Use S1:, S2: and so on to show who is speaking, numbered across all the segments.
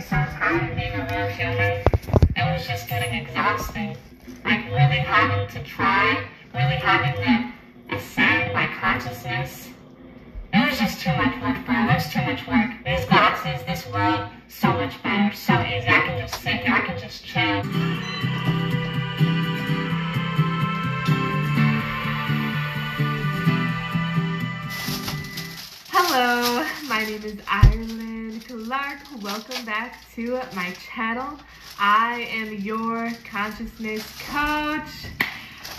S1: so tired being a real human. It was just getting exhausting. Like really having to try, really having to ascend my consciousness. It was just too much work me. It was too much work. These glasses, this world, so much better, so easy. I can just sit here, I can just chill.
S2: Hello, my name is Clark. Welcome back to my channel. I am your consciousness coach.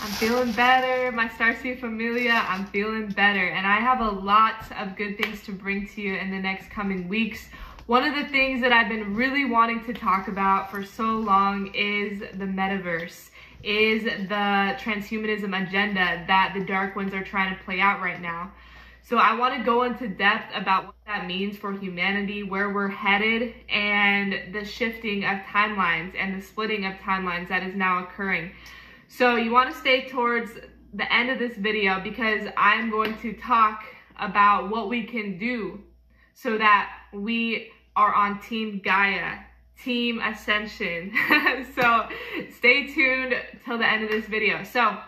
S2: I'm feeling better. My Starseed Familia, I'm feeling better. And I have a lot of good things to bring to you in the next coming weeks. One of the things that I've been really wanting to talk about for so long is the metaverse, is the transhumanism agenda that the Dark Ones are trying to play out right now. So I want to go into depth about what that means for humanity, where we're headed, and the shifting of timelines and the splitting of timelines that is now occurring. So you want to stay towards the end of this video because I'm going to talk about what we can do so that we are on Team Gaia, Team Ascension. so stay tuned till the end of this video. So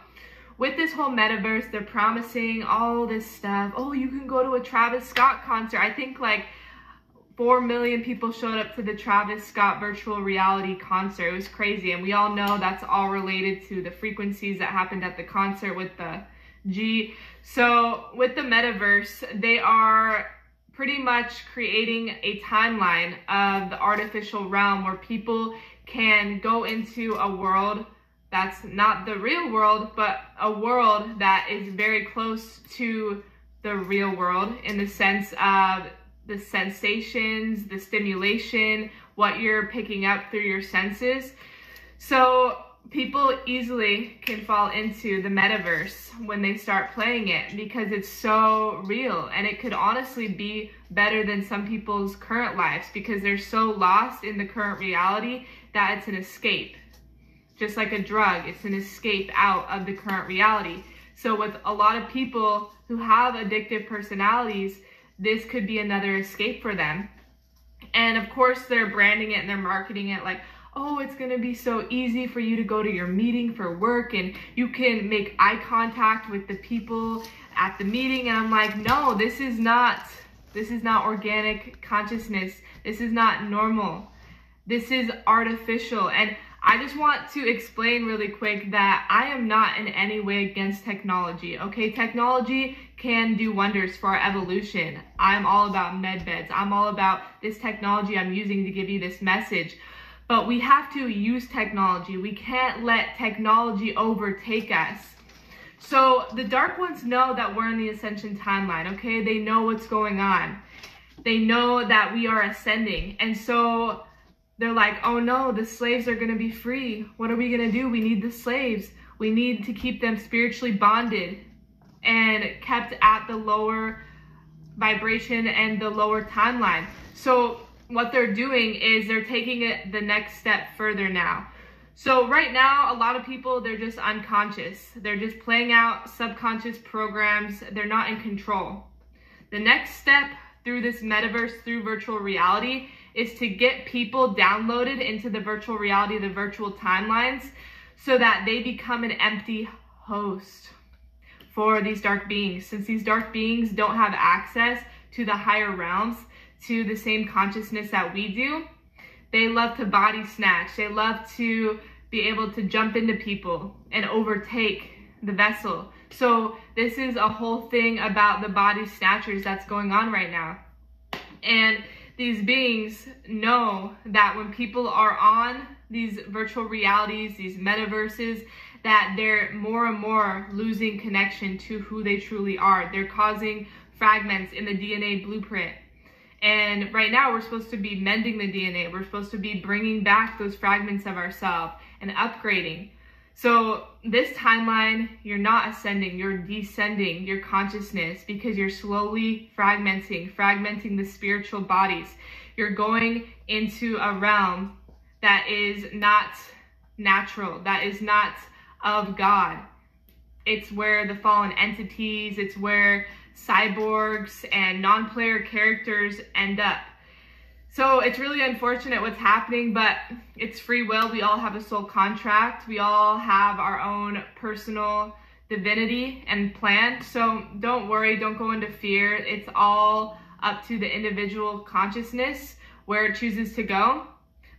S2: with this whole metaverse, they're promising all this stuff. Oh, you can go to a Travis Scott concert. I think like 4 million people showed up to the Travis Scott virtual reality concert. It was crazy. And we all know that's all related to the frequencies that happened at the concert with the G. So with the metaverse, they are pretty much creating a timeline of the artificial realm where people can go into a world that's not the real world, but a world that is very close to the real world in the sense of the sensations, the stimulation, what you're picking up through your senses. So people easily can fall into the metaverse when they start playing it because it's so real and it could honestly be better than some people's current lives because they're so lost in the current reality that it's an escape just like a drug. It's an escape out of the current reality. So with a lot of people who have addictive personalities, this could be another escape for them. And of course, they're branding it and they're marketing it like, oh, it's gonna be so easy for you to go to your meeting for work and you can make eye contact with the people at the meeting. And I'm like, no, this is not, this is not organic consciousness. This is not normal. This is artificial. And I just want to explain really quick that I am not in any way against technology. Okay, technology can do wonders for our evolution. I'm all about med beds. I'm all about this technology I'm using to give you this message. But we have to use technology. We can't let technology overtake us. So the Dark Ones know that we're in the Ascension timeline, okay? They know what's going on. They know that we are ascending. And so they're like, oh no, the slaves are going to be free. What are we going to do? We need the slaves. We need to keep them spiritually bonded and kept at the lower vibration and the lower timeline. So what they're doing is they're taking it the next step further now. So right now, a lot of people, they're just unconscious. They're just playing out subconscious programs. They're not in control. The next step through this metaverse, through virtual reality, is to get people downloaded into the virtual reality, the virtual timelines, so that they become an empty host for these dark beings. Since these dark beings don't have access to the higher realms, to the same consciousness that we do, they love to body snatch. They love to be able to jump into people and overtake the vessel. So this is a whole thing about the body snatchers that's going on right now. And these beings know that when people are on these virtual realities, these metaverses, that they're more and more losing connection to who they truly are. They're causing fragments in the DNA blueprint. And right now, we're supposed to be mending the DNA. We're supposed to be bringing back those fragments of ourselves and upgrading. So this timeline, you're not ascending, you're descending your consciousness because you're slowly fragmenting, fragmenting the spiritual bodies. You're going into a realm that is not natural, that is not of God. It's where the fallen entities, it's where cyborgs and non-player characters end up. So it's really unfortunate what's happening, but it's free will. We all have a soul contract. We all have our own personal divinity and plan. So don't worry, don't go into fear. It's all up to the individual consciousness where it chooses to go.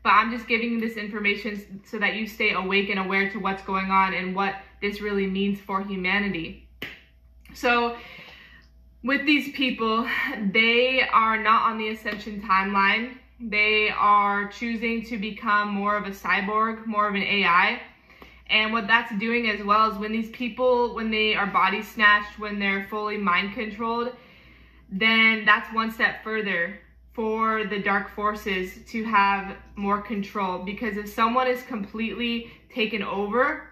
S2: But I'm just giving this information so that you stay awake and aware to what's going on and what this really means for humanity. So with these people, they are not on the ascension timeline. They are choosing to become more of a cyborg, more of an AI. And what that's doing as well is when these people, when they are body snatched, when they're fully mind controlled, then that's one step further for the dark forces to have more control. Because if someone is completely taken over,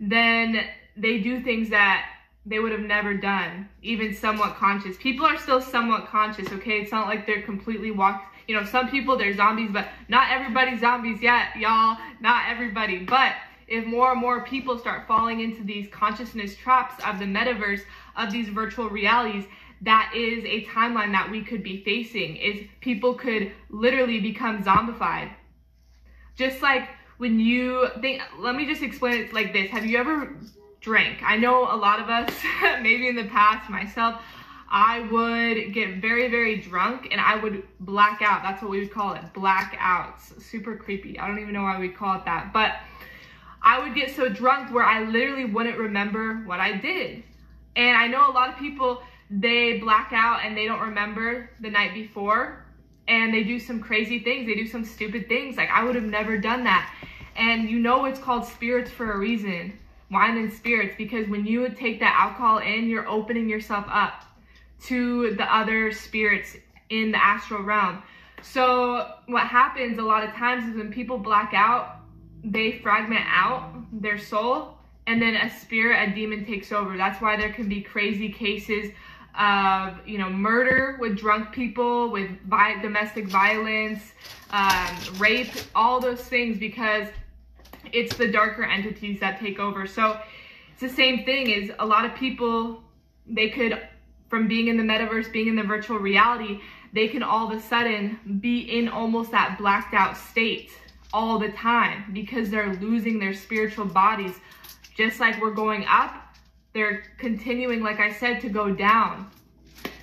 S2: then they do things that they would have never done, even somewhat conscious. People are still somewhat conscious, okay? It's not like they're completely walked. You know, some people, they're zombies, but not everybody's zombies yet, y'all. Not everybody. But if more and more people start falling into these consciousness traps of the metaverse, of these virtual realities, that is a timeline that we could be facing, is people could literally become zombified. Just like when you think, let me just explain it like this. Have you ever drink. I know a lot of us, maybe in the past, myself, I would get very, very drunk and I would black out. That's what we would call it, blackouts. Super creepy. I don't even know why we call it that. But I would get so drunk where I literally wouldn't remember what I did. And I know a lot of people, they black out and they don't remember the night before and they do some crazy things. They do some stupid things. Like I would have never done that. And you know it's called spirits for a reason wine and spirits because when you take that alcohol in, you're opening yourself up to the other spirits in the astral realm. So what happens a lot of times is when people black out, they fragment out their soul and then a spirit, a demon takes over. That's why there can be crazy cases of, you know, murder with drunk people, with vi domestic violence, um, rape, all those things because it's the darker entities that take over. So it's the same thing is a lot of people, they could, from being in the metaverse, being in the virtual reality, they can all of a sudden be in almost that blacked out state all the time because they're losing their spiritual bodies. Just like we're going up, they're continuing, like I said, to go down.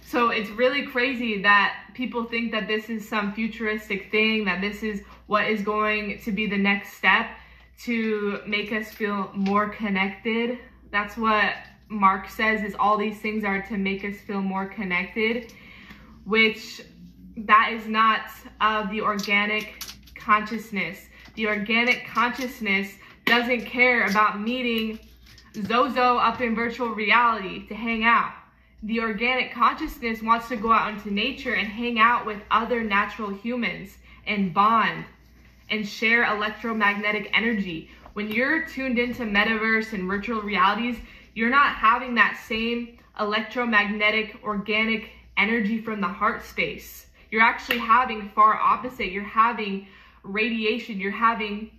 S2: So it's really crazy that people think that this is some futuristic thing, that this is what is going to be the next step to make us feel more connected. That's what Mark says is all these things are to make us feel more connected, which that is not of the organic consciousness. The organic consciousness doesn't care about meeting Zozo up in virtual reality to hang out. The organic consciousness wants to go out into nature and hang out with other natural humans and bond and share electromagnetic energy. When you're tuned into metaverse and virtual realities, you're not having that same electromagnetic organic energy from the heart space. You're actually having far opposite. You're having radiation, you're having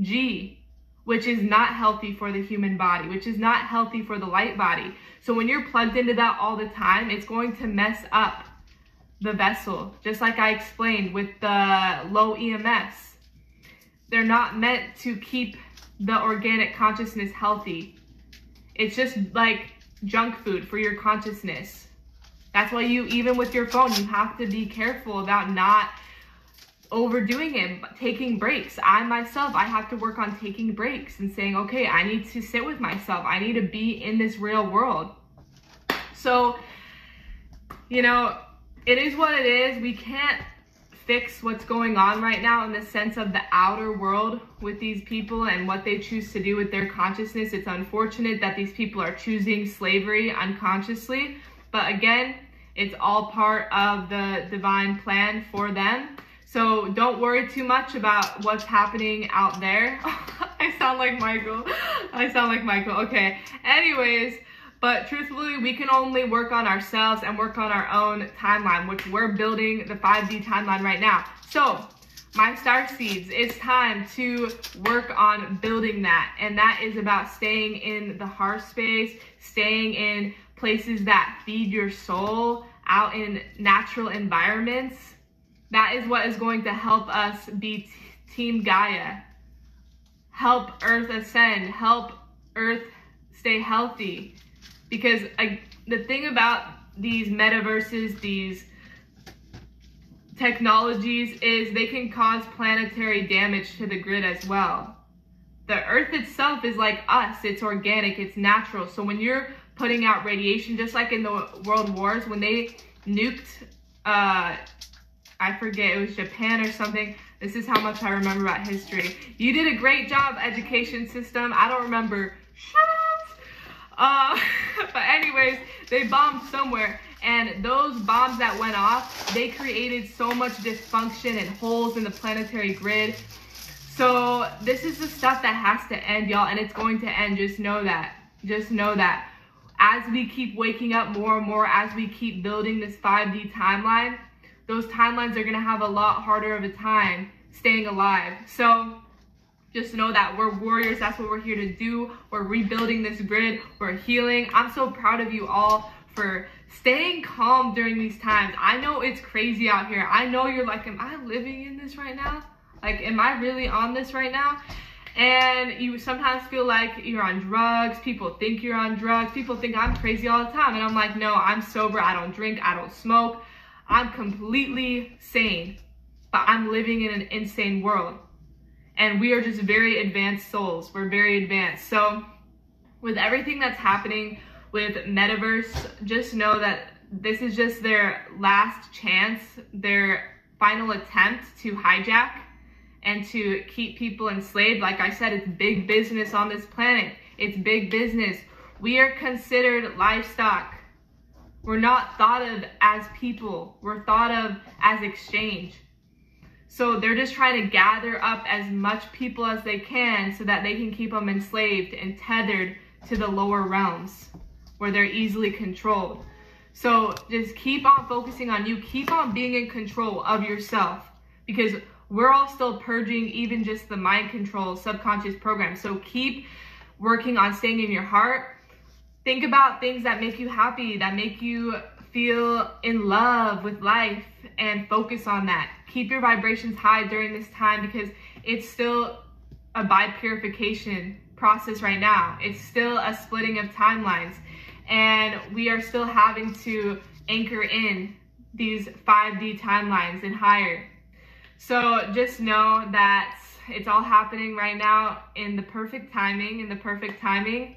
S2: G, which is not healthy for the human body, which is not healthy for the light body. So when you're plugged into that all the time, it's going to mess up the vessel, just like I explained with the low EMS they're not meant to keep the organic consciousness healthy. It's just like junk food for your consciousness. That's why you, even with your phone, you have to be careful about not overdoing it, taking breaks. I myself, I have to work on taking breaks and saying, okay, I need to sit with myself. I need to be in this real world. So, you know, it is what it is. We can't fix what's going on right now in the sense of the outer world with these people and what they choose to do with their consciousness. It's unfortunate that these people are choosing slavery unconsciously, but again, it's all part of the divine plan for them. So don't worry too much about what's happening out there. I sound like Michael. I sound like Michael. Okay. Anyways, but truthfully, we can only work on ourselves and work on our own timeline, which we're building the 5D timeline right now. So my star seeds, it's time to work on building that. And that is about staying in the heart space, staying in places that feed your soul, out in natural environments, That is what is going to help us be Team Gaia. Help Earth ascend, help Earth stay healthy. Because I, the thing about these metaverses, these technologies, is they can cause planetary damage to the grid as well. The Earth itself is like us, it's organic, it's natural. So when you're putting out radiation, just like in the world wars, when they nuked, uh, I forget, it was Japan or something. This is how much I remember about history. You did a great job, education system. I don't remember uh, but anyways, they bombed somewhere, and those bombs that went off, they created so much dysfunction and holes in the planetary grid. So this is the stuff that has to end, y'all, and it's going to end. Just know that. Just know that. As we keep waking up more and more, as we keep building this 5D timeline, those timelines are gonna have a lot harder of a time staying alive. So just know that we're warriors. That's what we're here to do. We're rebuilding this grid. We're healing. I'm so proud of you all for staying calm during these times. I know it's crazy out here. I know you're like, am I living in this right now? Like, am I really on this right now? And you sometimes feel like you're on drugs. People think you're on drugs. People think I'm crazy all the time. And I'm like, no, I'm sober. I don't drink. I don't smoke. I'm completely sane. But I'm living in an insane world and we are just very advanced souls. We're very advanced. So with everything that's happening with metaverse, just know that this is just their last chance, their final attempt to hijack and to keep people enslaved. Like I said, it's big business on this planet. It's big business. We are considered livestock. We're not thought of as people. We're thought of as exchange. So they're just trying to gather up as much people as they can so that they can keep them enslaved and tethered to the lower realms where they're easily controlled. So just keep on focusing on you. Keep on being in control of yourself because we're all still purging even just the mind control subconscious program. So keep working on staying in your heart. Think about things that make you happy, that make you feel in love with life and focus on that. Keep your vibrations high during this time because it's still a bi-purification process right now. It's still a splitting of timelines and we are still having to anchor in these 5D timelines and higher. So just know that it's all happening right now in the perfect timing, in the perfect timing.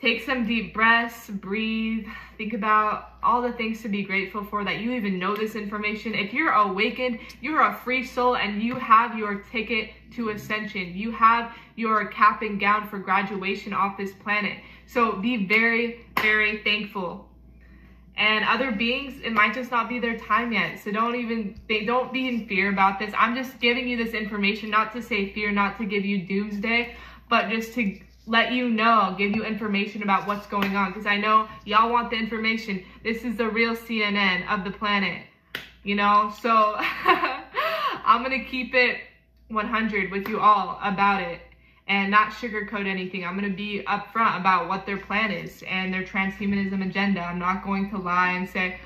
S2: Take some deep breaths, breathe, think about all the things to be grateful for that you even know this information. If you're awakened, you're a free soul and you have your ticket to ascension. You have your cap and gown for graduation off this planet. So be very, very thankful. And other beings, it might just not be their time yet. So don't even, they don't be in fear about this. I'm just giving you this information, not to say fear, not to give you doomsday, but just to let you know, give you information about what's going on. Because I know y'all want the information. This is the real CNN of the planet, you know? So I'm going to keep it 100 with you all about it and not sugarcoat anything. I'm going to be upfront about what their plan is and their transhumanism agenda. I'm not going to lie and say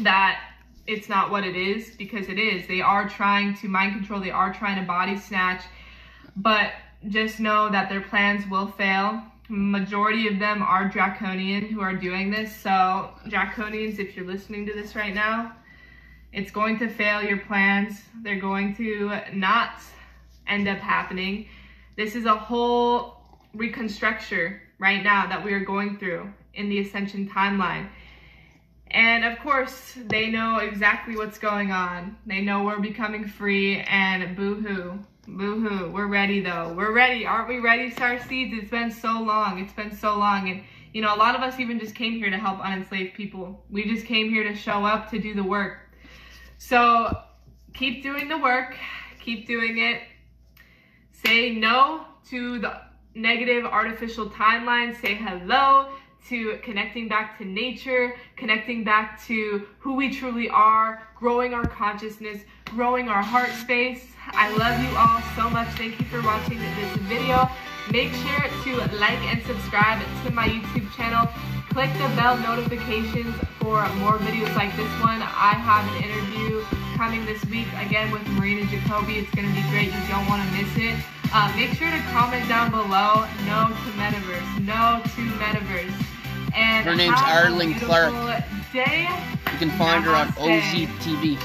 S2: that it's not what it is because it is. They are trying to mind control. They are trying to body snatch. But just know that their plans will fail. Majority of them are draconian who are doing this. So draconians, if you're listening to this right now, it's going to fail your plans. They're going to not end up happening. This is a whole reconstruction right now that we are going through in the ascension timeline. And of course, they know exactly what's going on. They know we're becoming free and boo-hoo. Boo-hoo. We're ready though. We're ready. Aren't we ready, Star Seeds? It's been so long. It's been so long. And, you know, a lot of us even just came here to help unenslaved people. We just came here to show up to do the work. So keep doing the work. Keep doing it. Say no to the negative artificial timeline. Say hello to connecting back to nature, connecting back to who we truly are, growing our consciousness, growing our heart space. I love you all so much. Thank you for watching this video. Make sure to like and subscribe to my YouTube channel. Click the bell notifications for more videos like this one. I have an interview coming this week again with Marina Jacoby. It's going to be great. You don't want to miss it. Uh, make sure to comment down below, no to Metaverse, no to Metaverse. And
S3: her name's
S2: Ireland
S3: Clark.
S2: Day.
S3: You can find her on OZ TV.